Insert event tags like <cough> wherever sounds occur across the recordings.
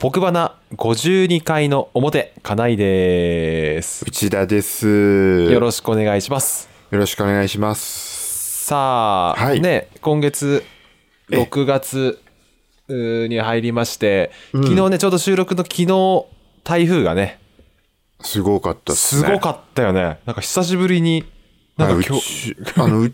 僕花52回の表、金井です。内田です。よよろしくお願いします。ろしくお願いします。さあ、はいね、今月6月に入りまして、昨日ね、ちょうど収録の昨日、台風がね、すごかったっすね。すごかったよね。なんか久しぶりに、なんか今う日、ちあの、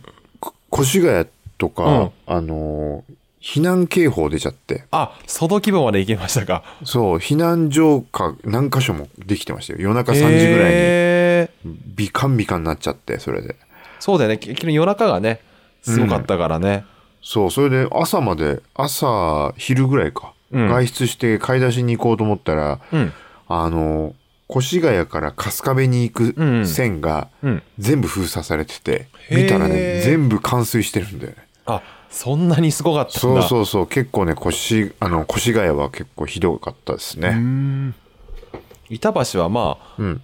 越谷とか、うんあのー、避難警報出ちゃって。あ、その規模まで行けましたか。そう、避難所か何箇所もできてましたよ。夜中3時ぐらいにビカンビカンになっちゃって、それで。そうだよね。き昨日夜中がね、すごかったからね。そう、それで朝まで、朝、昼ぐらいか。うん外出して買い出しに行こうと思ったら、うん。あのー、越谷から春日部に行うんうんく線がうん。全部封鎖されてて、へー見たらね、全部冠水してるんだよね。あ、そんなにすごかったんだ。そうそうそう、結構ね、越、あの、越谷は結構ひどかったですね。ん板橋はまあ、うん。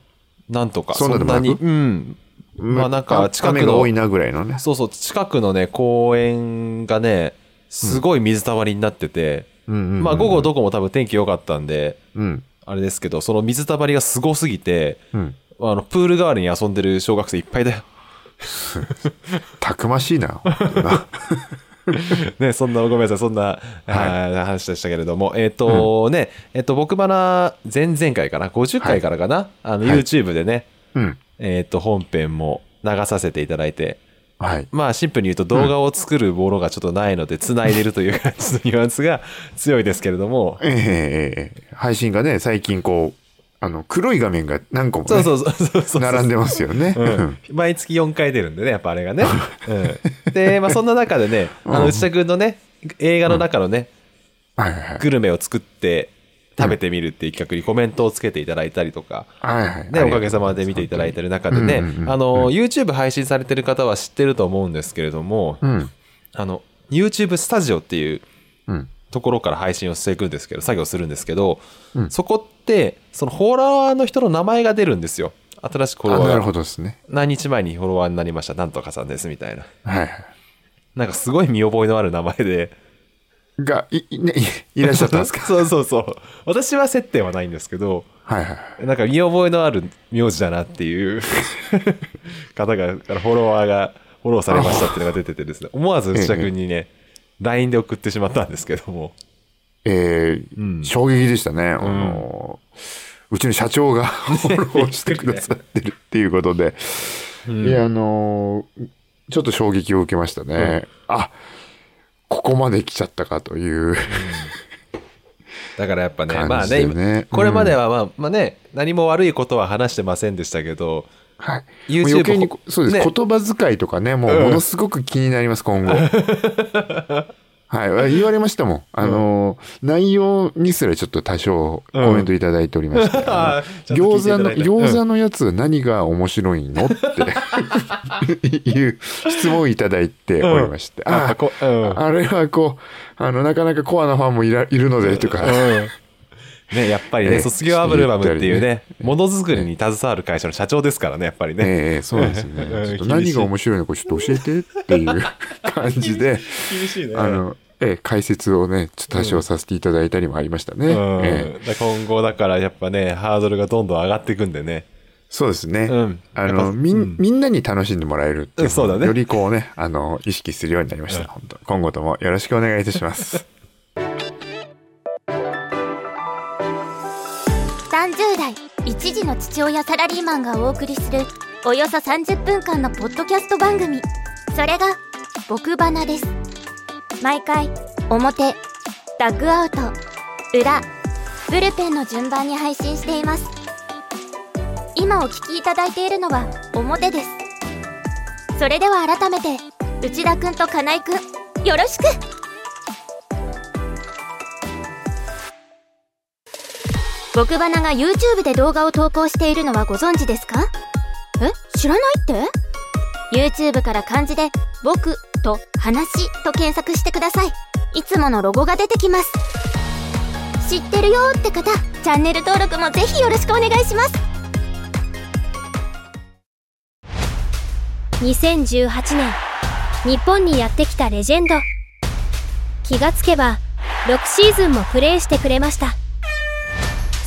なんとか、そんなに、うん。まあなんか近くの多いなぐらいのね。そうそう、近くのね、公園がね、すごい水たまりになってて、うんまあ午後どこも多分天気良かったんで、うん。あれですけど、その水たまりがすごすぎて、うん。あの、プール代わりに遊んでる小学生いっぱいだよ。たくましいな。<laughs> ね、そんな、ごめんなさい、そんな、あー話でしたけれども、えっ、とね、えっ、と、僕ばな、前々回かな、50回からかな、あの、はい。YouTube でね、うん。えっ、と、本編も流させていただいて、はい。まあ、シンプルに言うと動画を作るものがちょっとないので、繋いでるという感じのニュアンスが強いですけれども、ええええ。配信がね、最近こう、あの、黒い画面が何個もね、そうそうそうそうそう。並んでますよね。うん、毎月4回出るんでね、やっぱあれがね。うん、で、まあそんな中でね、あのうん内田君のね、映画の中のね、はいはいはい。グルメを作って食べてみるっていう企画にコメントをつけていただいたりとか、はいはい。ね、おかげさまで見ていただいてる中でね、あの、YouTube 配信されてる方は知ってると思うんですけれども、うん。あの、YouTube スタジオっていううん。ところから配信をしていくんですけど、作業するんですけど、うんそこって、そのフォロワーの人の名前が出るんですよ。新しくフォロワーがほどですね。何日前にフォロワーになりました、なんとかさんです、みたいな。はいはい。なんかすごい見覚えのある名前で。が、い、いね、いいらっしゃったんですか？<laughs> そうそうそう。私は接点はないんですけど、はいはい。なんか見覚えのある名字だなっていう方が、からフォロワーがフォローされましたっていうのが出ててですね、思わず内田君にね、LINE で送ってしまったんですけども。えーうん衝撃でしたね。あの、うちの社長がフォローしてくださってるっていうことで。いや、あのーちょっと衝撃を受けましたね。あ、ここまで来ちゃったかという。だからやっぱね、感まあねこれまではまあ、まあね、何も悪いことは話してませんでしたけど、はい。YouTube 余計に、そうです、ね言葉遣いとかね、もうものすごく気になります、今後。<laughs> はい。言われましたもん。あのー内容にすらちょっと多少コメントいただいておりまして。あーちゃん餃子の、餃子のやつ何が面白いのって <laughs> いう質問をいただいておりまして。やっぱあこうんあれはこう、あの、なかなかコアなファンもいらいるので、とか。うんね、やっぱりね、ええ卒業アルバムっていう言ね、ものづくりに携わる会社の社長ですからね、やっぱりね。ええそうですよね。何が面白いのかちょっと教えてっていう感じで、厳しいねあの、ええ解説をね、ちょっと多少させていただいたりもありましたね。うんええ今後だからやっぱね、ハードルがどんどん上がっていくんでね。そうですね。うんあの、みん、みんなに楽しんでもらえるっていううんそうだねよりこうね、あの、意識するようになりました。<laughs> 今後ともよろしくお願いいたします。1児の父親サラリーマンがお送りするおよそ30分間のポッドキャスト番組。それが「僕花」です。毎回表ダッグアウト裏ブルペンの順番に配信しています。今お聴きいただいているのは表です。それでは改めて内田くんと金井くんよろしく僕花が YouTube で動画を投稿しているのはご存知ですか？え？知らないって ?YouTube から漢字で「僕」と「話」と検索してください。いつものロゴが出てきます。知ってるよって方チャンネル登録もぜひよろしくお願いします。2018年日本にやってきたレジェンド。気がつけば6シーズンもプレーしてくれました。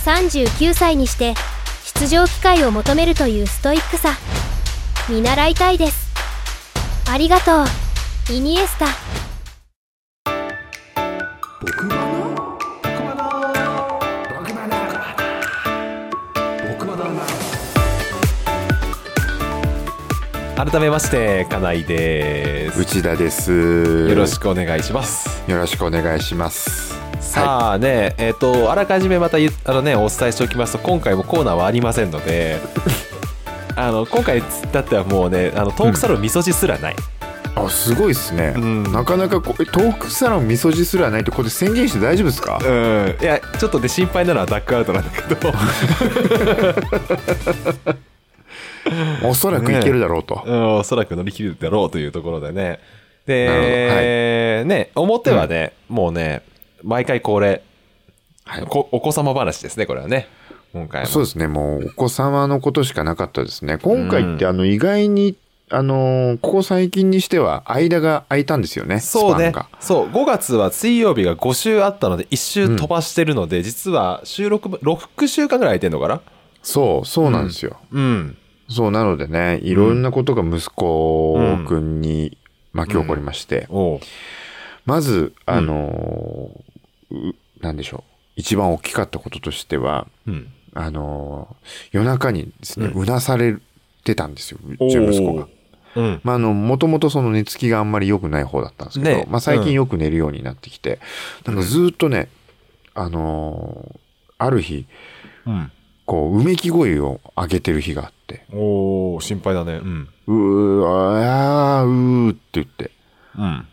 39歳にして出場機会を求めるというストイックさ。見習いたいです。ありがとう。イニエスタ。改めまして金井です内田ですよろしくお願いしますよろしくお願いしますさあね、えっ、とあらかじめまたあのねお伝えしておきますと今回もコーナーはありませんので <laughs> あの今回だってはもうねあのトークサロン味噌汁すらない、あすごいですね、うん。なかなかこうトークサロン味噌汁すらないってこれ宣言して大丈夫ですか？うん、いやちょっとね心配なのはダックアウトなんだけど、<laughs> おそらくいけるだろうと、うん、おそらく乗り切るだろうというところでね。なるで、ね表はね、もうね毎回恒例、はい。こお子様話ですねこれはね。今回も。そうですね。もうお子様のことしかなかったですね。今回ってあの意外にあのここ最近にしては間が空いたんですよねそうね。そう。5月は水曜日が5週あったので1週飛ばしてるので、実は収録分6週間ぐらい空いてんのかな？そうそうなんですよ、うん。そうなのでねいろんなことが息子くんに巻き起こりまして、おう。まずあのーうなんでしょう。一番大きかったこととしてはうん。あのー夜中にですね、うなされてたんですようおちの息子が。うん。まあ、あの、もともとその寝つきがあんまり良くない方だったんですけど、ねまあ最うん近よく寝るようになってきて、なんかずーっとね、あのーある日、うん。こう、うめき声を上げてる日があって、おお心配だね。うん。うー、あー、うーって言って、うん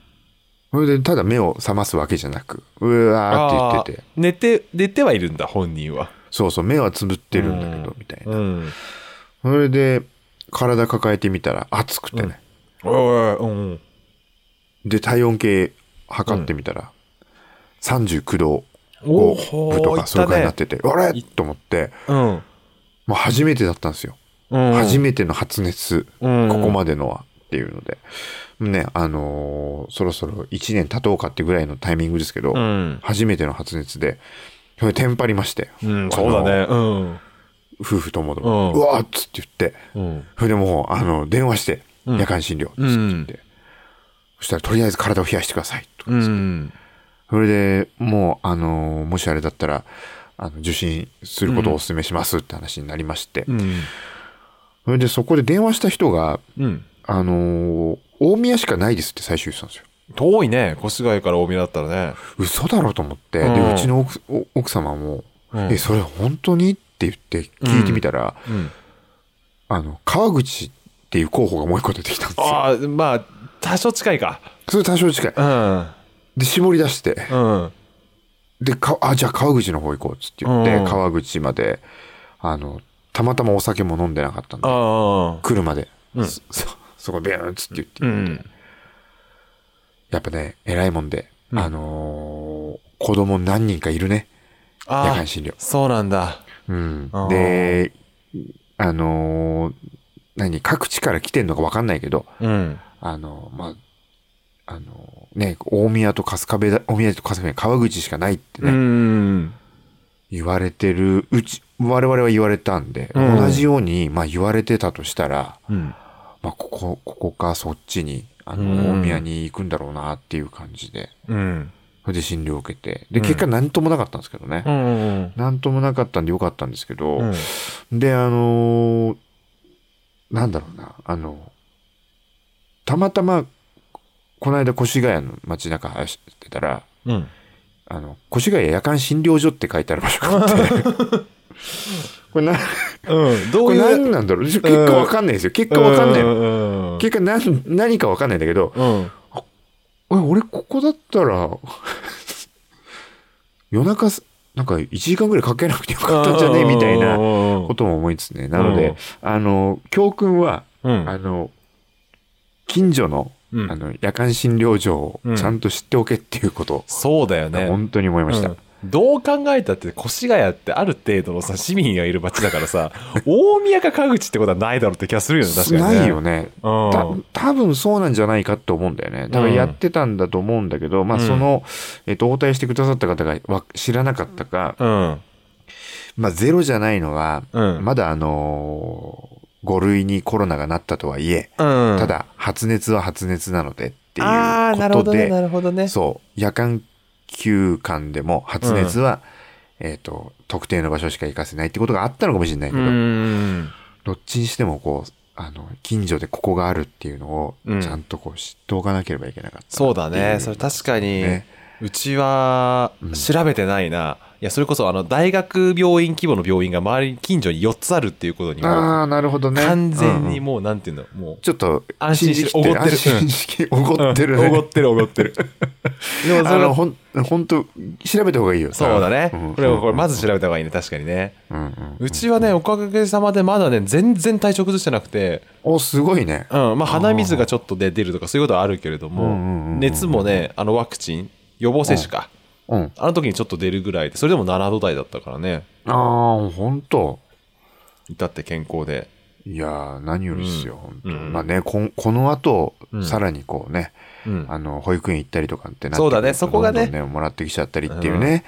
それでただ目を覚ますわけじゃなく、うわーって言ってて、寝て寝てはいるんだ本人は。そうそう、目はつぶってるんだけど、みたいな。うん。それで、体抱えてみたら熱くてね。おいおいうんで、体温計測ってみたら、39度お5分とか、それくらいになってて、あれ？と思って、うん。もう初めてだったんですよ。うん。初めての発熱、うん。ここまでのはっていうので。ね、あのーそろそろ1年経とうかってぐらいのタイミングですけど、うん。初めての発熱で、それテンパりまして、うんそうだね。うん。夫婦ともどうん。も、うわーっつって言って、うん。それでもう、あの、電話して、うん。夜間診療っつって言って、そしたらとりあえず体を冷やしてください、とかうですねん。それでもう、あのーもしあれだったら、あの受診することをお勧めしますって話になりまして、うん。それでそこで電話した人が、うんあのー大宮しかないですって最初言ってたんですよ。遠いね。越谷から大宮だったらね。嘘だろうと思って、うん。で、うちの奥お奥様も、うん。え、それ本当にって言って聞いてみたら、うん。あの、川口っていう候補がもう一個出てきたんですよ。ああまあ多少近いか。それ多少近い。うん。で、絞り出して、うん。で、かあ、じゃあ川口の方行こうっつって言って、うん。川口まで、あの、たまたまお酒も飲んでなかったんで、車で、うんそこビューンっつって言って、うん。やっぱね、偉いもんで、うん。あのー子供何人かいるね。夜間診療。そうなんだ。うん。で、あのー何、各地から来てんのか分かんないけど、うん。あのーまあ、あのーね、大宮と春日部だ、大宮と春日部に川口しかないってうね、ん。言われてる、うち、我々は言われたんで、うん。同じように、まあ言われてたとしたら、うんまあここ、ここかそっちに、あの、うん。大宮に行くんだろうなっていう感じで、うん。それで診療を受けて、で、うん。結果何ともなかったんですけどね。うん何ともなかったんでよかったんですけど、うん。で、あのーなんだろうな、あの、たまたま、この間越谷の街中走ってたら、うん。あの、越谷夜間診療所って書いてある場所があって、<laughs> これな、うん。どういう？何なんだろう？結果わかんないですよ。結果わかんない。結果何、何かわかんないんだけど、うん。え俺ここだったら、<laughs> 夜中す、なんか1時間ぐらいかけなくてよかったんじゃね？みたいなこことも思いつつね。なので、うん。あの、教訓は、うん。あの、近所の、うん。あの、夜間診療所をちゃんと知っておけっていうこと。そうだよを、ね。本当に思いました。うんどう考えたって越谷ってある程度のさ市民がいる街だからさ <laughs> 大宮か川口ってことはないだろうって気がするよね確かにねないよね。うんた多分そうなんじゃないかと思うんだよね。だからやってたんだと思うんだけど、まあうんその、えっと、応対してくださった方がわ知らなかったか、うんまあゼロじゃないのは、うんまだあのー、5類にコロナがなったとはいえ、うんただ発熱は発熱なのでっていうああ、なるほどね、ことで、なるほどね。そう、夜間休館でも発熱は、えっ、と、特定の場所しか行かせないってことがあったのかもしれないけうど、ん。どっちにしてもこう、あの、近所でここがあるっていうのをうん、ちゃんとこう知っておかなければいけなかった。そうだね。それ確かに、ねうちはうん調べてないな。いや、それこそあの、大学病院規模の病院が周りに近所に4つあるっていうことにも、ああ、なるほどね。完全にうんもう、なんていうの、もう、ちょっと、安心しておごってる安心しおごってるね。おごってるおごってる。<laughs> でもそれはほん、ほんと、調べた方がいいよ。そうだね。んこれこれまず調べた方がいいね、確かにね。うんうんうちはね、おかげさまでまだね、全然体調崩してなくて、お、すごいね。うん、まあ鼻水がちょっとで出るとかそういうことはあるけれどうんうんうんうん、も熱もね、あのワクチン、予防接種か。うん。あの時にちょっと出るぐらいで、それでも7度台だったからね。ああ、ほんと。至って健康で。いやー、何よりですよ、うん本当、うんまあね、こんこの後、うんさらにこうね、うん。あの、保育園行ったりとかってなってそうだねそこがねどんどんもらってきちゃったりっていうね、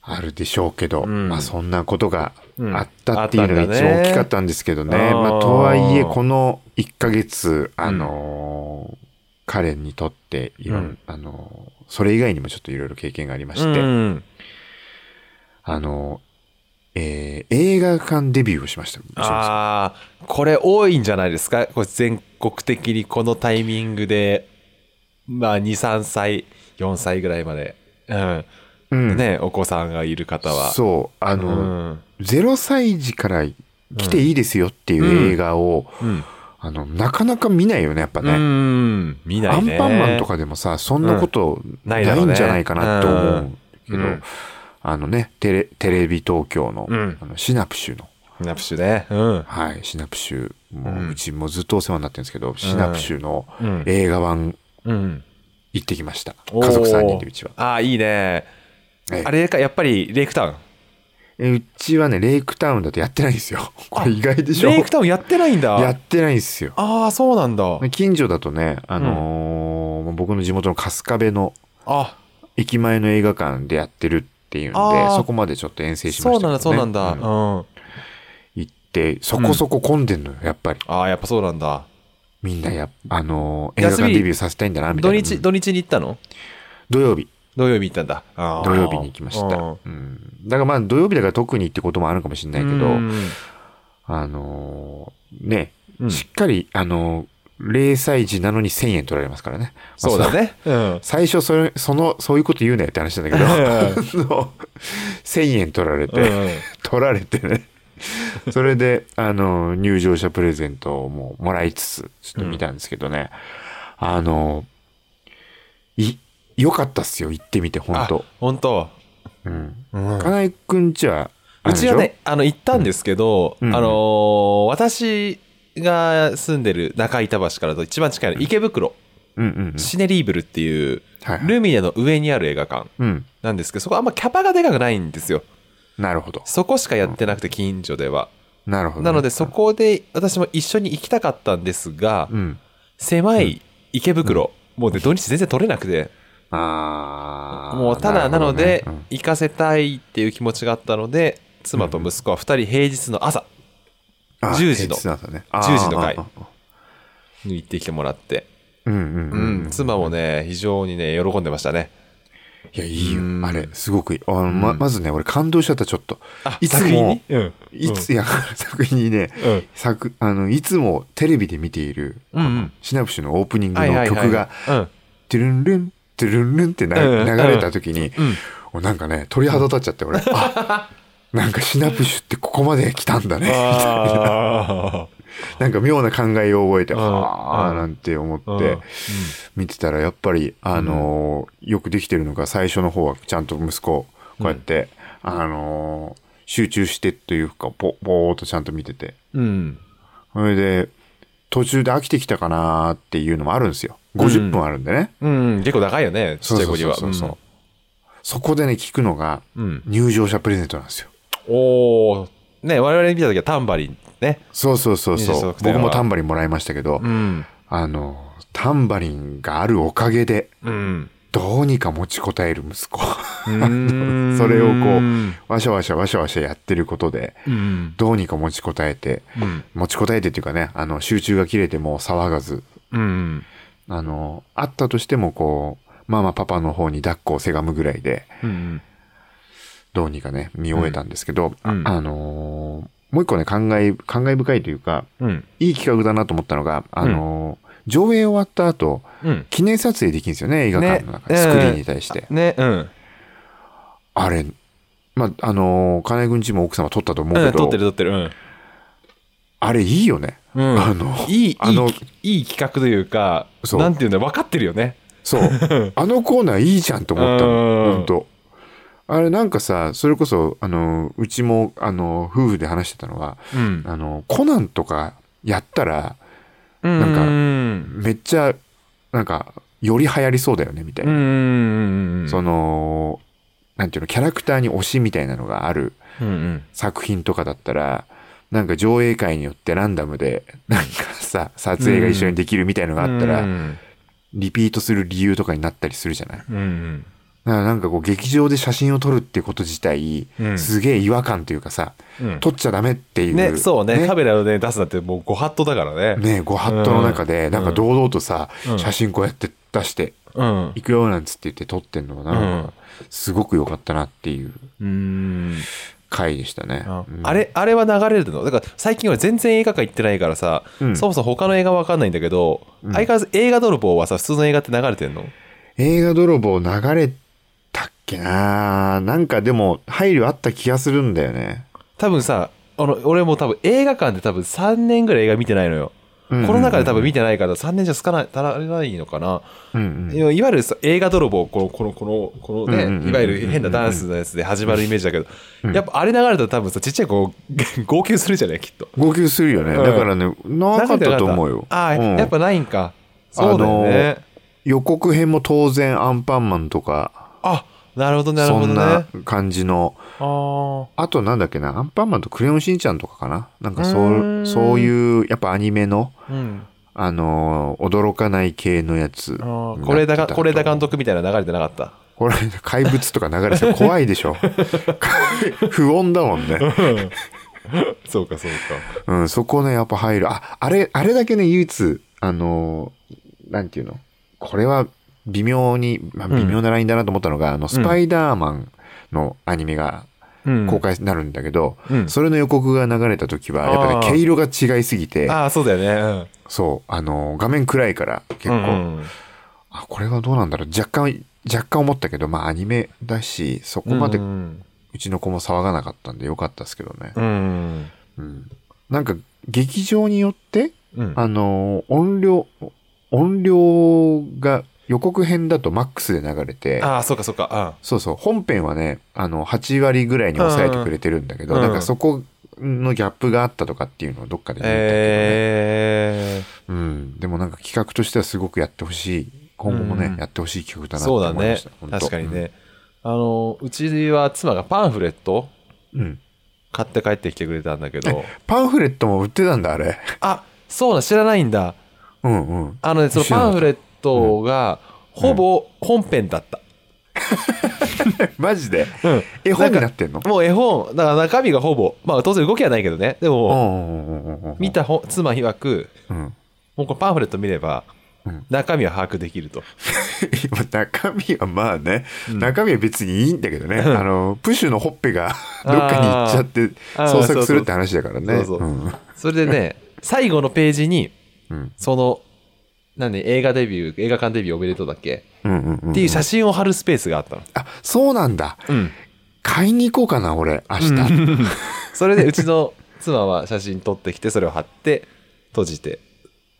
あるでしょうけど、うんまあそんなことがうんあったっていうのが一番大きかったんですけどね。あーまあとはいえ、この1ヶ月、あのー彼にとっていろん、うん。あのーそれ以外にもちょっといろいろ経験がありまして、うん。あのーえー映画館デビューをしました。ああ、これ多いんじゃないですか？これ全国的にこのタイミングで、まあ2、3歳、4歳ぐらいまで、うん。うん。ね、お子さんがいる方は。そう、ああの、0歳児から来ていいですよっていう映画を、うん。あの、なかなか見ないよね、やっぱうね。ん。見ないね。アンパンマンとかでもさ、そんなことないんじゃないかなと思うけど、うんあのね、テレ、テレビ東京の、うんあのシナプシュの、シナプシュね。うん。はい、シナプシュ、もう、うちもずっとお世話になってるんですけど、シナプシュのうん映画版うん。行ってきました。家族3人でうちは。ああ、いいね。ええあれか、やっぱりレイクタウン？えうちはね、レイクタウンだとやってないんですよ。これ意外でしょ？レイクタウンやってないんだ。やってないんですよ。ああ、そうなんだ。近所だとね、あのー僕の地元の春日部のあ、駅前の映画館でやってるっていうんでそこまでちょっと遠征しましたね、そうなんだ、そうなんだ。ううん。行ってそこそこ混んでんのよやっぱりああ、やっぱそうなんだ。みんなやあのー映画館デビューさせたいんだなみたいな土日、うん土日に行ったの？土曜日土曜日行ったんだ。土曜日に行きました、うんうんだからまあ土曜日だから特にってこともあるかもしれないけど、うんあのーね、うんしっかりあのー0歳児なのに1000円取られますからね。まあそうだね。うん。最初それ、その、そういうこと言うなよって話なんだけど、あの1000円取られて、うん取られてね。それで、あの、入場者プレゼントをもうもらいつつ、ちょっと見たんですけどね。あの、い、良かったっすよ、行ってみて、本あ当本当。うん。うん金井くんちは、あれでしょうちはね、あの、行ったんですけど、うんあのー私が住んでる中板橋からと一番近いの池袋、うんうんうん。シネリーブルっていう、はいはいルミネの上にある映画館うん。なんですけど、そこあんまキャパがでかくないんですよ。なるほど。そこしかやってなくて、近所では。なるほどね、なので、そこで私も一緒に行きたかったんですが、うん。狭い池袋、もうね、土日全然取れなくて、あーもうただなので、行かせたいっていう気持ちがあったので、妻と息子は2人平日の朝うんあ10時のね10時の回に行ってきてもらって、ーうんうんううんん。妻もね、非常にね、喜んでましたね。いや、いいよう。んあれ、すごくいい。あのま、まずね、俺感動しちゃった、ちょっと。あいつも。いつ、いや、<laughs> 作品にね、うん作、あの、いつもテレビで見ている、シナプシュのオープニングの曲が、うん。トゥルンルン、トゥルンルンってなうん。流れた時に、うん。おなんかね、鳥肌立っちゃって、俺、あ、なんかシナプシュってここまで来たんだね。あ <laughs> なんか妙な考えを覚えて、あ、うん。なんて思っあ。て、見てたらやっぱりあのーよくできてるのが最初の方はちゃんと息子こうやって、あのー集中してというかぼぼーっとちゃんと見てて。うん。それで途中で飽きてきたかなーっていうのもあるんですよ50分あるんでね、うん。結構高いよね、ちっちゃい子には。そうそうそこでね聞くのがうん。入場者プレゼントなんですよおー。ね、我々見た時はタンバリンね。そうそうそうそう僕もタンバリンもらいましたけど、うん。あのタンバリンがあるおかげでうん。どうにか持ちこたえる息子。<laughs> それをこううんわしゃわしゃわしゃわしゃやってることで、うんどうにか持ちこたえて、うん持ちこたえてっていうかね、あの、集中が切れても騒がず、うんあの、あったとしてもこう、まあまあパパの方に抱っこをせがむぐらいで、うんどうにかね、見終えたんですけど、うん。ああのーもう一個ね、感慨、感慨深いというか、うん。いい企画だなと思ったのが、あのー上映終わった後、うん。記念撮影できるんですよね、映画館の中で、ね。スクリーンに対して。ねうん。あれ、まあ、あのー金井君ちも奥様撮ったと思うけど、うん撮ってる撮ってる。うんあれいいよね。うん。あの、いいあのいい企画というかそう。なんていうんだ分かってるよね。そう。<laughs> あのコーナーいいじゃんと思ったうん。の。本当。あれなんかさ、それこそ、あの、うちも、あの、夫婦で話してたのは、うん。あの、コナンとかやったら、なんかうんめっちゃ、なんか、より流行りそうだよね、みたいな。その、なんていうの、キャラクターに推しみたいなのがある作品とかだったら、なんか上映会によってランダムで、なんかさ、撮影が一緒にできるみたいのがあったら、うん。リピートする理由とかになったりするじゃない？だからなんかこう劇場で写真を撮るってこと自体、うん。すげえ違和感というかさ、うん。撮っちゃダメっていう。ねそうね。ね。カメラをね出すなんてもうご法度だからね。ねご法度の中で、うん。なんか堂々とさ、うん。写真こうやって出して、うん。行くよなんつって言って撮ってんのがなん。か、すごく良かったなっていう。うん回でしたね。あうん。あれあれは流れるの？だから最近俺全然映画館行ってないからさ、うん。そもそも他の映画わかんないんだけど、相変わらず映画泥棒はさ普通の映画って流れてんの？映画泥棒流れたっけな？なんかでも配慮あった気がするんだよね。多分さあの俺も多分映画館で多分3年ぐらい映画見てないのよ、うんうんうんコロナ禍で多分見てないから3年じゃつかない足らないのかな、うんうん。いわゆるさ映画泥棒このこのこのこのね、うんうんうんうんいわゆる変なダンスのやつで始まるイメージだけど、やっぱあれ流れたら多分さちっちゃい子 <laughs> 号泣するじゃないきっと。号泣するよね。うん。だからね、なかったと思うよ。ああ、うん。やっぱないんか。そうだよね。予告編も当然アンパンマンとか、あなるほどなるほどね。そんな感じの、ああとなんだっけな、アンパンマンとクレヨンしんちゃんとかかな？なんかそうそういう、やっぱアニメの、あうん。あのー驚かない系のやつ。あー是枝が是枝監督みたいな流れてなかった？これ、怪物とか流れてた。ら <laughs> 怖いでしょ。<laughs> 不穏だもんね。<laughs> そうかそうか。うん、そこね、やっぱ入る。あ、あれ、あれだけね、唯一、あのーなんていうの？これは微妙に、まあ、微妙なラインだなと思ったのが、あの、スパイダーマンのアニメがうん。公開になるんだけど、うん。それの予告が流れた時は、やっぱね、毛色が違いすぎて、ああそうだよね。そう、あのー画面暗いから、結構、うんうんあ、これはどうなんだろう。若干、若干思ったけど、まあ、アニメだし、そこまでううん。ちの子も騒がなかったんでよかったですけどね。うん。うん。なんか、劇場によって、うん。あのー音量、音量が予告編だとマックスで流れて、ああそうかそうかあそうそう、本編はね、あの、8割ぐらいに抑えてくれてるんだけど、うんなんかそこのギャップがあったとかっていうのをどっかで見たけどね。えうん。でもなんか企画としてはすごくやってほしい。今後もね、うんやってほしい企画ー、だなってそうだね思いました。本当確かにね、あのうちは妻がパンフレットうん。うん買って帰ってきてくれたんだけどパンフレットも売ってたんだ、あれ。あそうだ知らないんだうんうん。あのねそのパンフレットがほぼ本編だった、<laughs> マジで？うん。絵本になってんの？もう絵本だから中身がほぼまあ当然動きはないけどね。でうんもうんうんうんうん。見た本妻曰くうん。もうこれパンフレット見ればうん。中身は把握できると、今 <laughs> 中身はまあね、中身は別にいいんだけどね、あの、プッシュのほっぺが <laughs> どっかに行っちゃって創作するって話だからね。そうそう。うん。それでね最後のページにうんその何映画デビュー映画館デビューおめでとうだっけ、うんうんうんっていう写真を貼るスペースがあったの、あ、そうなんだ。うん、買いに行こうかな、俺、明日。<laughs> それでうちの妻は写真撮ってきてそれを貼って閉じて。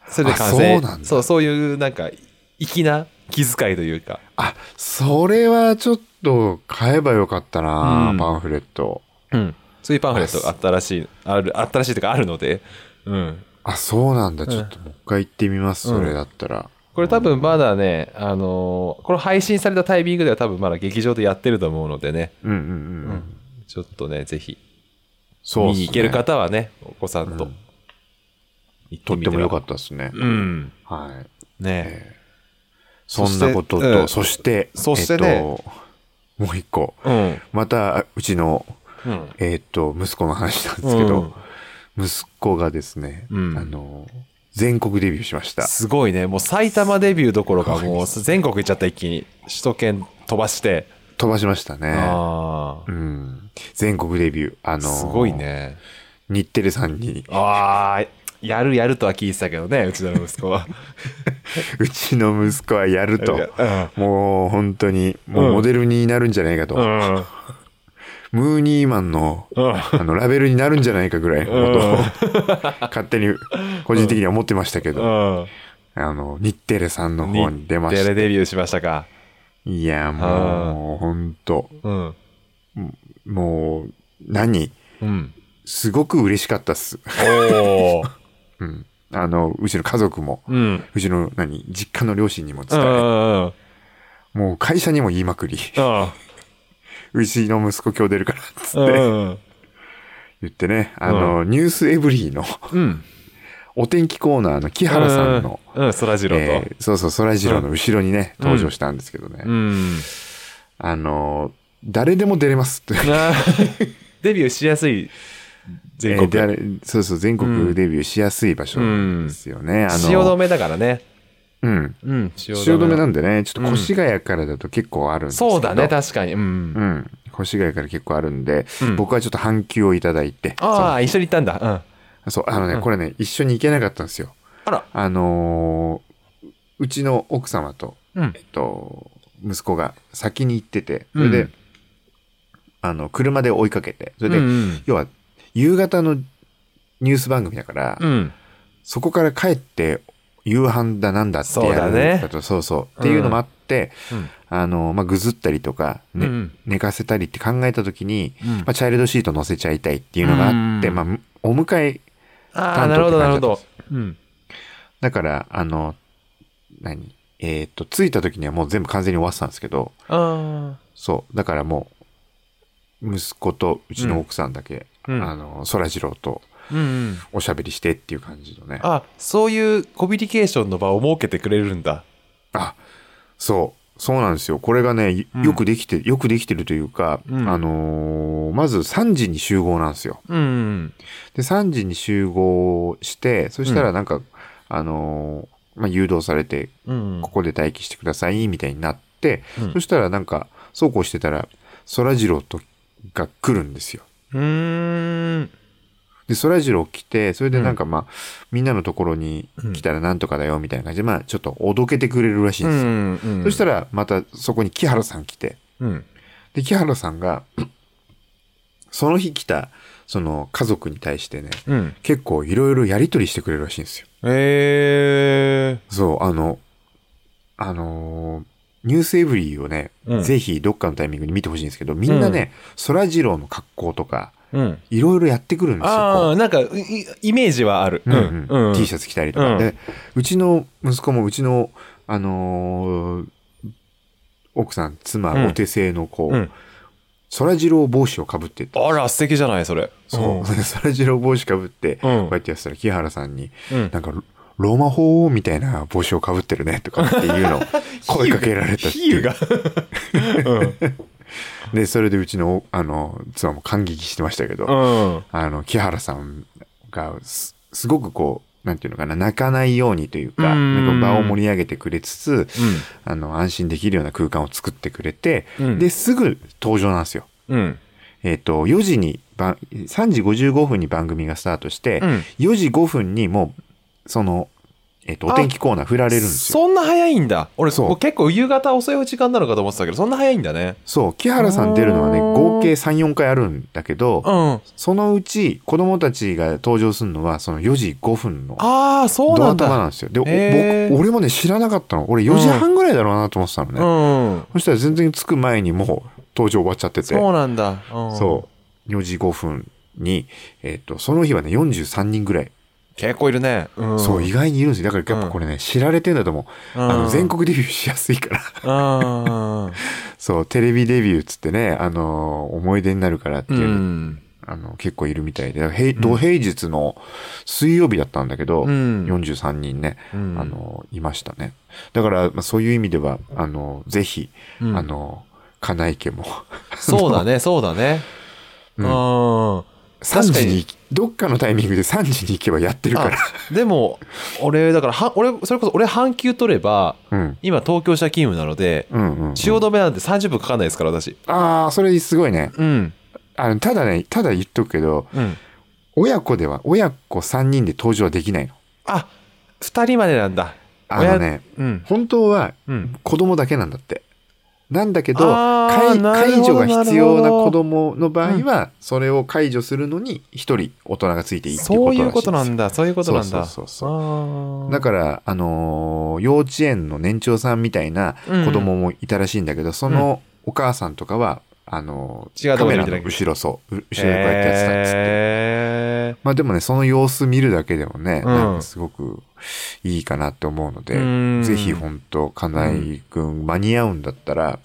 それで完成。あそうなんだ。そうそういうなんか粋な気遣いというか。あ、それはちょっと買えばよかったな、うん。パンフレット。うん。そういうパンフレットがあったらしいあるあったらしいというかあるので。うんあ、そうなんだ。ちょっともう一回行ってみます、うん。それだったら。これ多分まだね、あのーこれ配信されたタイミングでは多分まだ劇場でやってると思うのでね、うんうんうんうん。ちょっとね、ぜひ、そうっすね。見に行ける方はね、お子さんと。うん。行ってみては。とっても良かったですね。うん。はい。ね。そんなことと、うん。そして、そしてね。えっともう一個、うん。また、うちの、うん。えっと、息子の話なんですけど、息子がですね、うんあの、全国デビューしました。すごいね。もう埼玉デビューどころか、もう全国行っちゃった一気に。首都圏飛ばして。飛ばしましたね。あうん。全国デビュー。ああ。の、すごい。ね。日テレさんに、ああ、やるやるとは聞いてたけどね、うちの息子は。<laughs> うちの息子はやると、うんもう本当に、もうモデルになるんじゃないかと。うん。ムーニーマンの、うんあの、ラベルになるんじゃないかぐらいのことを、勝手に、個人的には思ってましたけど、うん。あの、日テレさんの方に出まテレした。デビューしましたか。いや、もう、本当うん。もう、何？うん。すごく嬉しかったっす。おー。<laughs> うん。あの、うちの家族も、うん。うちの、何？実家の両親にも伝え。もう会社にも言いまくり、うん。うちの息子今日出るから、つってうん。言ってね、あの、ニュースエブリーのうん。お天気コーナーの木原さんの、うん、そらジローえーそうそう、そらジローの後ろにね、うん登場したんですけどね。と。うん。あの、誰でも出れますって。デビューしやすい全国。えー誰そうそう、全国デビューしやすい場所ですよね。あの汐留だからね。うん。うん、汐汐留なんで。でね、ちょっと越谷からだと結構あるんですけど、そうだね、確かに。うん。うん。越谷から結構あるんで、うん僕はちょっと半休をいただいて。ああ、一緒に行ったんだ。うん。そう、あのね、これね、一緒に行けなかったんですよ。あら。あのーうちの奥様と、うんえっと、息子が先に行ってて、それで、うんあの、車で追いかけて、それで、うんうん要は、夕方のニュース番組だから、うん。そこから帰って、夕飯だなんだってやるだと、そうそう。っていうのもあって、うんあの、まあ、ぐずったりとか、ねうん寝かせたりって考えた時に、うんまあ、チャイルドシート乗せちゃいたいっていうのがあって、うんまあ、お迎え、担当なるほど、なるほど。うん。だから、あの、何？えっ、と、着いた時にはもう全部完全に終わってたんですけど、あそう。だからもう、息子とうちの奥さんだけ、うんあの、そらジローと。おしゃべりしてっていう感じのね。あ、そういうコミュニケーションの場を設けてくれるんだ。あ、そう。そうなんですよ。これがね、うんよくできて、よくできてるというか、うんあのーまず3時に集合なんですよ。うん。で、3時に集合して、そしたらなんか、あのーまあ、誘導されて、うん。ここで待機してください、みたいになって、うんそしたらなんか、そうこうしてたら、そらジローと、が来るんですよ。うーん。で、そらジロー来て、それでなんかまあ、みんなのところにうん来たらなんとかだよ、みたいな感じで、まあ、ちょっとおどけてくれるらしいんですよ。うん。そしたら、またそこに木原さん来て、うん。で、木原さんが、<clears throat> その日来た、その家族に対してね、うん。結構いろいろやりとりしてくれるらしいんですよ。えそう、あの、あのーニュースエブリーをね、うんぜひどっかのタイミングに見てほしいんですけど、みんなね、そらジローの格好とか、ー。うん。いろいろやってくるんですよ。ああ、なんか、いイメージはある。うんうん T シャャツ着たりとか、うんで、うちの息子もうちの、あのー奥さん、妻、うんお手製のこう、うん。そらジロー帽子をかぶってて、あら、素敵じゃない、それ。そう、そらジロー帽子かぶって、こうやってやってたら、木原さんに、うんなんか、ローマ法王みたいな帽子をかぶってるね、とかっていうのを声かけられたっていう。<laughs> 比喩が。<laughs> で、それでうちの、あの、妻も感激してましたけど、うん。あの、木原さんがす、すごくこう、なんていうのかな、泣かないようにというか、うんなんか場を盛り上げてくれつつ、あの、安心できるような空間を作ってくれて、うんで、すぐ登場なんですよ。うん。えっ、と、4時にば、3時55分に番組がスタートして、うん4時5分にもう、その、えっ、と、お天気コーナー振られるんですよ。そんな早いんだ。俺、そう結構夕方遅い時間なのかと思ってたけど、そんな早いんだね。そう、木原さん出るのはね、合計3、4回あるんだけど、うん。そのうち子供たちが登場するのは、その4時5分のああ、そうドアなんだ。玉なんですよ。で、僕、俺もね、知らなかったの。俺4時半ぐらいだろうなと思ってたのね。うん。そしたら全然着く前にもう登場終わっちゃってて。そうなんだ。うんそう。4時5分に、えっ、と、その日はね、43人ぐらい。結構いるね。うん。そう、意外にいるんですよ。だからやっぱこれね、知られてんだと思う。うんあの、全国デビューしやすいから。うん。<laughs> そう、テレビデビューっつってね、あのー思い出になるからってういう、ん。あの結構いるみたいで平土平日の水曜日だったんだけど、うん43人ね、うんあのいましたねだから、まあ、そういう意味ではあのぜひ、うんあの金井家もそうだね、<laughs> そうだね。うん。3時にどっかのタイミングで3時に行けばやってるからあでも、俺、だからは、俺、それこそ俺半休取れば、うん今東京社勤務なので、うんうん、うん、汐留なんて30分かかんないですから、私。ああそれすごいねうん。あのただねただ言っとくけどうん。親子では親子3人で登場はできないのあ、二人までなんだ。あのね親うん。本当はうん。子供だけなんだって。なんだけど、解除が必要な子供の場合は、それを解除するのに一人大人がついていいっていうことらしいですそういうことなんだ、そういうことなんだ。そうそうだから、あのー幼稚園の年長さんみたいな子供もいたらしいんだけど、そのお母さんとかは、あのー違うとカメラの後ろ、そう、う後ろでこうやってやってたっつって。へまあでもね、その様子見るだけでもね、うん。すごくいいかなって思うので、うん。ぜひ本当金井くん間に合うんだったら、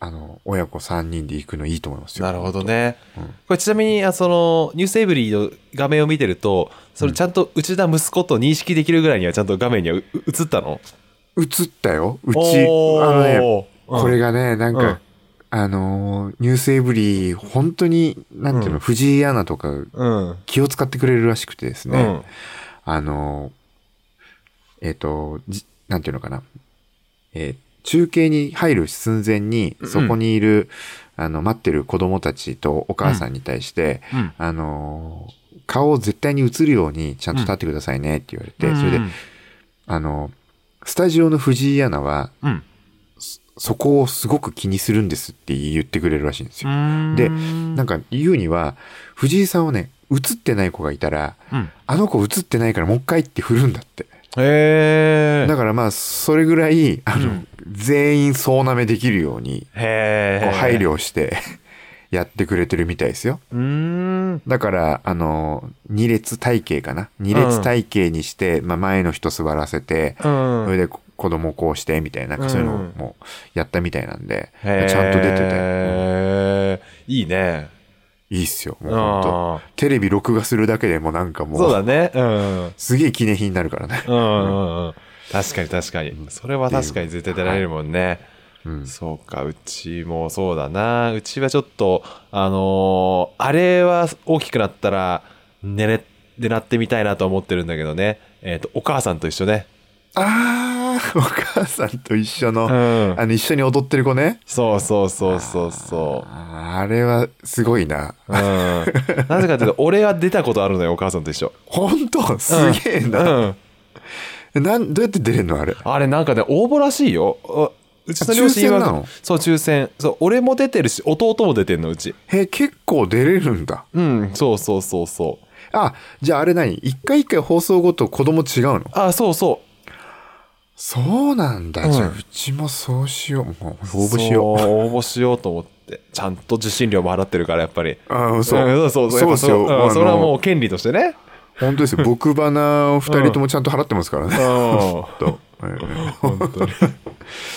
あの、親子3人で行くのいいと思いますよ。なるほどね。うん。これちなみに、あその、ニュースエブリーの画面を見てると、それちゃんと内田息子と認識できるぐらいにはちゃんと画面には映ったの？映ったよ。うち、あのね、うん。これがね、なんか、うんあのー、ニュースエブリー、本当に、なんていうの、うん。藤井アナとかうん。気を使ってくれるらしくてですね、うん。あのー、えっ、と、じなんていうのかな、えー中継に入る寸前に、そこにいる、あの、待ってる子供たちとお母さんに対して、うん。あのー、顔を絶対に映るようにちゃんと立ってくださいねって言われて、それで、あの、スタジオの藤井アナは、うん。そこをすごく気にするんですって言ってくれるらしいんですよ。で、なんか言うには、藤井さんをね、映ってない子がいたら、うん。あの子映ってないからもう一回って振るんだって。へーだからまあ、それぐらい、あの、うん全員総なめできるように、こう配慮をして <laughs> やってくれてるみたいですよ。だから、あの、二列体型かな。二列体型にして、まあ前の人座らせて、うん。それでこ子供こうしてみたいな、なんかそういうのうんもやったみたいなんで、ちゃんと出てて、うんいいね。いいっすよ、もう本当あテレビ録画するだけでもなんかーもう、そうだね。うん。すげえ記念品になるからね。うんうんうん。確かに確かに。それは確かに絶対出られるもんね。うん。そうか、うちもそうだな。うちはちょっと、あのーあれは大きくなったら、寝れ、でなってみたいなと思ってるんだけどね。えっ、と、お母さんと一緒ね。あー、<laughs> お母さんと一緒の、うんあの、一緒に踊ってる子ね。そうそうそうそうそあれはすごいな。う。うん。なぜかというと、<laughs> 俺は出たことあるのよ、お母さんと一緒。本当？すげえうな。ん。なん、どうやって出れんのあれ？あれなんかね、応募らしいよ。あうちの両親はそう、抽選。そう、俺も出てるし、弟も出てんの、うち。へ、結構出れるんだ。うん、そうそうそうそう。あ、じゃああれ何？一回一回放送ごと子供違うの？あ、そうそう。そうなんだ。うんじゃあうちもそうしよう。もう応募しよう。応募しようと思って。ちゃんと受信料も払ってるから、やっぱり。あそう。んそうそう。そうですよ。うんそれはもうう。権利としてね。本当ですよ。僕花を二人ともちゃんと払ってますからね。うん。<laughs> 本当に。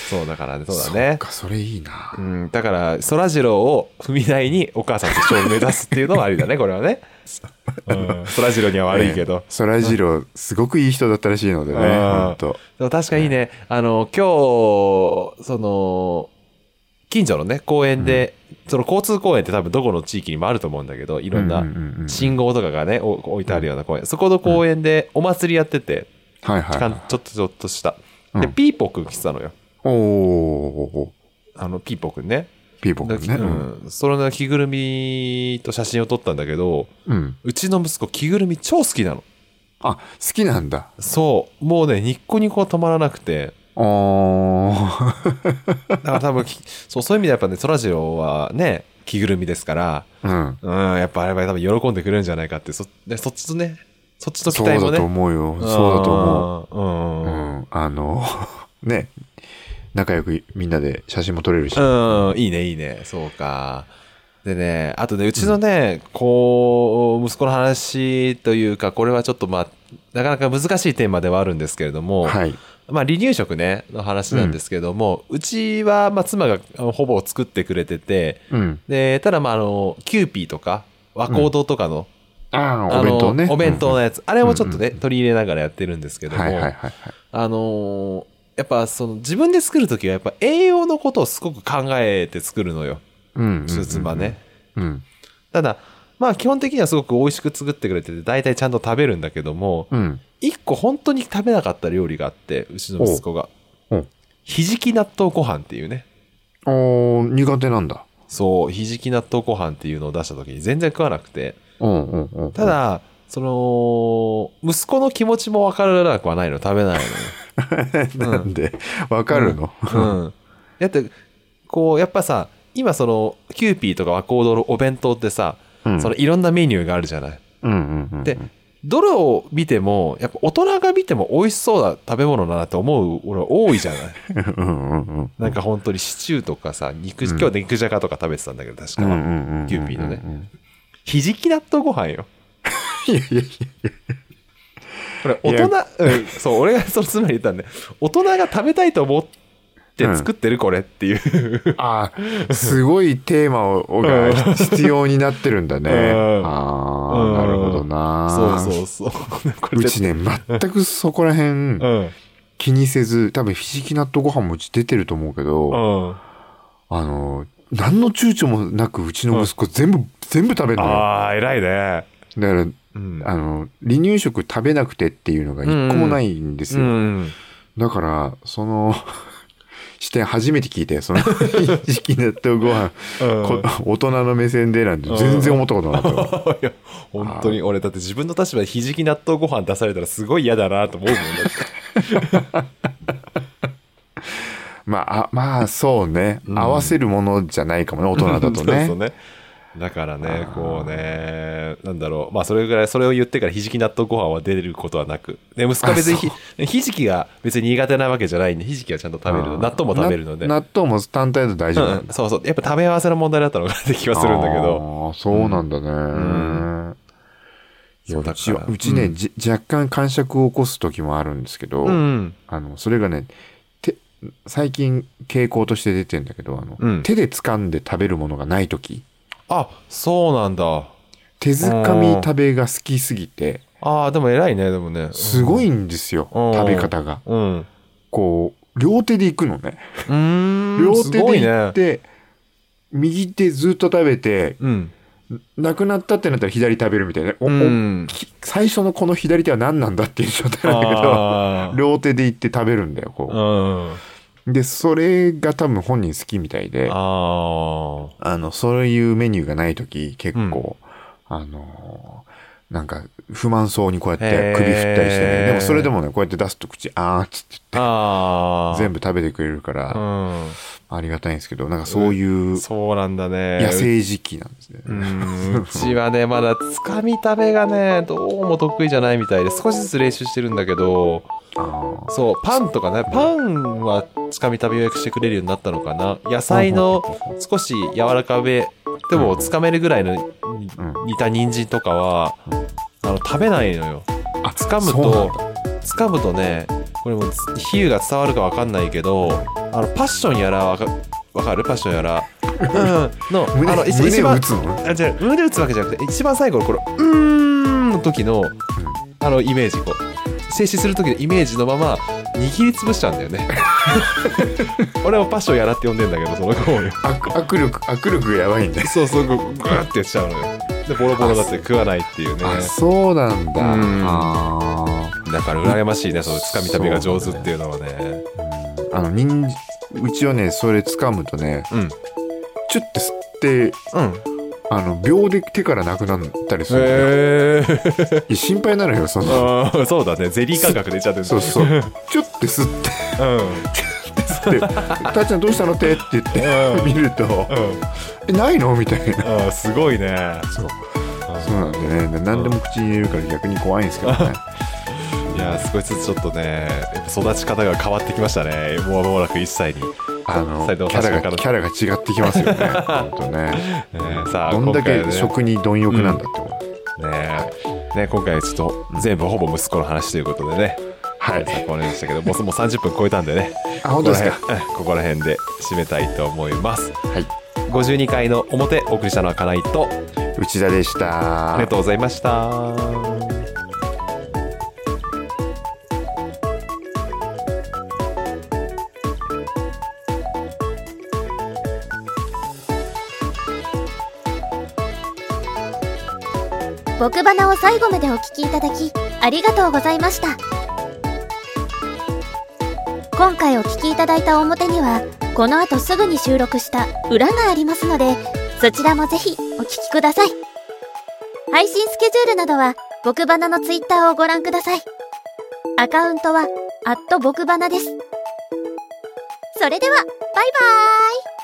そうだからね、そうだそっね。か、それいいなう。ん、だから、そらジローを踏み台にお母さんと一緒に目指すっていうのはありだね、これはね。うん。そらジローには悪いけど。そらジロー、すごくいい人だったらしいのでね。うん本当。でも確かにね、あの、今日、その、近所のね、公園で、その交通公園って多分どこの地域にもあると思うんだけど、いろんな信号とかがね、お置いてあるような公園。そこの公園でお祭りやってて、はいはいはい。ちょっとちょっとした。で、うんピーポくん来てたのよ。おー、あの、ピーポくんね。ピーポー君ね。うん。それの着ぐるみと写真を撮ったんだけど、うん。うちの息子着ぐるみ超好きなの。あ、好きなんだ。そう。もうね、ニッコニコ止まらなくて。おー。<laughs> だから多分、きそう、そういう意味でやっぱね、そらジローはね、着ぐるみですから、うん。うん、やっぱあれは多分喜んでくれるんじゃないかって、そ、ね、そっちとね、そっちの期待もね。そうだと思うよ。そうだと思う。うん。う。うん。あの、<laughs> ね、仲良くみんなで写真も撮れるし。うん、いいね、いいね。そうか。でね、あとね、うちのね、こう、息子の話というか、これはちょっとまあ、なかなか難しいテーマではあるんですけれども、はい。まあ、離乳食ね、の話なんですけども、うちは、まあ、妻がほぼ作ってくれてて、うん。で、ただ、まあ、あの、キューピーとか、和光堂とかの、ああ、あのお弁当ね。お弁当のやつ、あれもちょっとね、うん取り入れながらやってるんですけども、はいはいはいはい。あのーやっぱその自分で作るときはやっぱ栄養のことをすごく考えて作るのよ。うんうんうん。スーツバね。うん。ただ、まあ基本的にはすごく美味しく作ってくれてて、大体ちゃんと食べるんだけども、うん。一個本当に食べなかった料理があって、うちの息子が。ひじき納豆ご飯っていうね。おー苦手なんだ。そう、ひじき納豆ご飯っていうのを出した時に全然食わなくて。うんうんうん。た、だ、その、息子の気持ちもわからなくはないの、食べないのよ。<laughs> なんで、わかるの？うん。だって、こう、やっぱさ、今その、キューピーとか和光堂のお弁当ってさ、うんそのいろんなメニューがあるじゃない？うんうんうん。で、どれを見ても、やっぱ大人が見ても美味しそうな食べ物だなって思う俺多いじゃない？<laughs> うんうんうん。なんか本当にシチューとかさ、肉、今日肉じゃがとか食べてたんだけど、確かは。うんうんうんうん。キューピーのねうんうん。ひじき納豆ご飯よ。いやいやいこれ大人、うん、そう、俺がそのつまり言ったんで、大人が食べたいと思って作ってるこれっていう。や。ああ、すごいテーマをが必要になってるんだね。うんああ、なるほどな。そうそうそう。うちね、全くそこら辺うん。気にせず、多分ひじき納豆ご飯もうち出てると思うけど、うん。あの、何の躊躇もなくうちの息子全部、全部食べるのよ。ああ、偉いね。だから、うん。あの、離乳食食べなくてっていうのが一個もないんですよ。うん。だから、その、<laughs> 視点初めて聞いて、その、ひじき納豆ご飯、うんこ大人の目線でなんて全然思ったことなかったわ。<laughs> いや、本当に俺だって自分の立場でひじき納豆ご飯出されたらすごい嫌だなと思うもんだって。<laughs> まあ、あまあ、そうね、合わせるものじゃないかもね、大人だとそうね。そうね。だからね、こうね、なんだろう。まあ、それぐらい、それを言ってからひじき納豆ご飯は出ることはなく。で、息子は別にひひじきが別に苦手なわけじゃないんで、ひじきはちゃんと食べるの。納豆も食べるので。な納豆も単体だと大丈夫なんだ。うんそうそう。やっぱ食べ合わせの問題だったのかなって気はするんだけど。ああ、そうなんだね。んいやそうだからうちはうちね、じ若干感触を起こす時もあるんですけど、うん。あの、それがね、手最近傾向として出てんだけど、あの、うん手で掴んで食べるものがない時、あ、そうなんだ。手づかみ食べが好きすぎて、ああ、でも偉いね、でもね。すごいんですよ、うん食べ方が。うん。うこう、両手で行くのね。両手で行っね。て、右手ずっと食べて、うん。なくなったってなったら左食べるみたいな。うん。き最初のこの左手は何なんだっていう状態なんだけど、両手で行って食べるんだよ、こうん。う。で、それが多分本人好きみたいで、ああの、そういうメニューがないとき、結構、あのーなんか、不満そうにこうやって首振ったりしてね。でもそれでもね、こうやって出すと口、あーっつってあ。ああ。全部食べてくれるから、うん。ありがたいんですけど、なんかそういうそうなんだね。野生時期なんですね。うんうちはね、まだつかみ食べがね、どうも得意じゃないみたいで、少しずつ練習してるんだけど、あそう、パンとかね、パンはつかみ食べ予約してくれるようになったのかな。野菜の少し柔らかめでもつかめるぐらいの煮た人参とかは、あの、食べないのよ。あつかむと、つかむとね、これも比喩が伝わるかわかんないけど、あの、パッションやらわか、わかる？パッションやら。うん。の、胸あの、一あ、じゃあ、胸打つわけじゃなくて、一番最後のこの、うーんの時の、あの、イメージ、こう、静止する時のイメージのまま、握りつぶしちゃうんだよね。<laughs> 俺はパッションやらって呼んでんだけど、その子を。握握力、握力やばいんだよ。そうそう、グーってやっちゃうのよ。で、ボロボロだって食わないっていうね。あ、そうなんだ。うんあだから羨ましいね、そのつかみ食べが上手っていうのはね。ーあの、にんうちはね、それ掴むとね、うん。チュッて吸って、うん。あの、秒で手からなくなったりするんだよ。へえ。いや心配なのよ、その。そうだね。ゼリー感覚出ちゃってるそうそう。チュッて吸って、うん。で、たーちゃんどうしたの手って言って、うん見ると、うん。え、ないの？みたいな。すごいね。そう。そうなんでね、何でも口に入れるから逆に怖いんですけどね。<laughs> いやー、少しずつちょっとね、育ち方が変わってきましたね。もう間もなく1歳に。あの、キャラが、キャラが違ってきますよね。本当ね。<laughs> ねさあ、どんだけ食に貪欲なんだって思う。ねね今回ちょっと全部ほぼ息子の話ということでね。はい。これでしたけど、もうもう30分超えたんでね。あ、本当ですか？ここら辺ここら辺で締めたいと思います。はい。52回の表お送りしたのは金井と、内田でしたありがとうございました。僕花を最後までお聞きいただきありがとうございました。今回お聞きいただいた表にはこの後すぐに収録した裏がありますのでそちらもぜひお聞きください。配信スケジュールなどは僕花のツイッターをご覧ください。アカウントはアット僕花です。それではバイバーイ。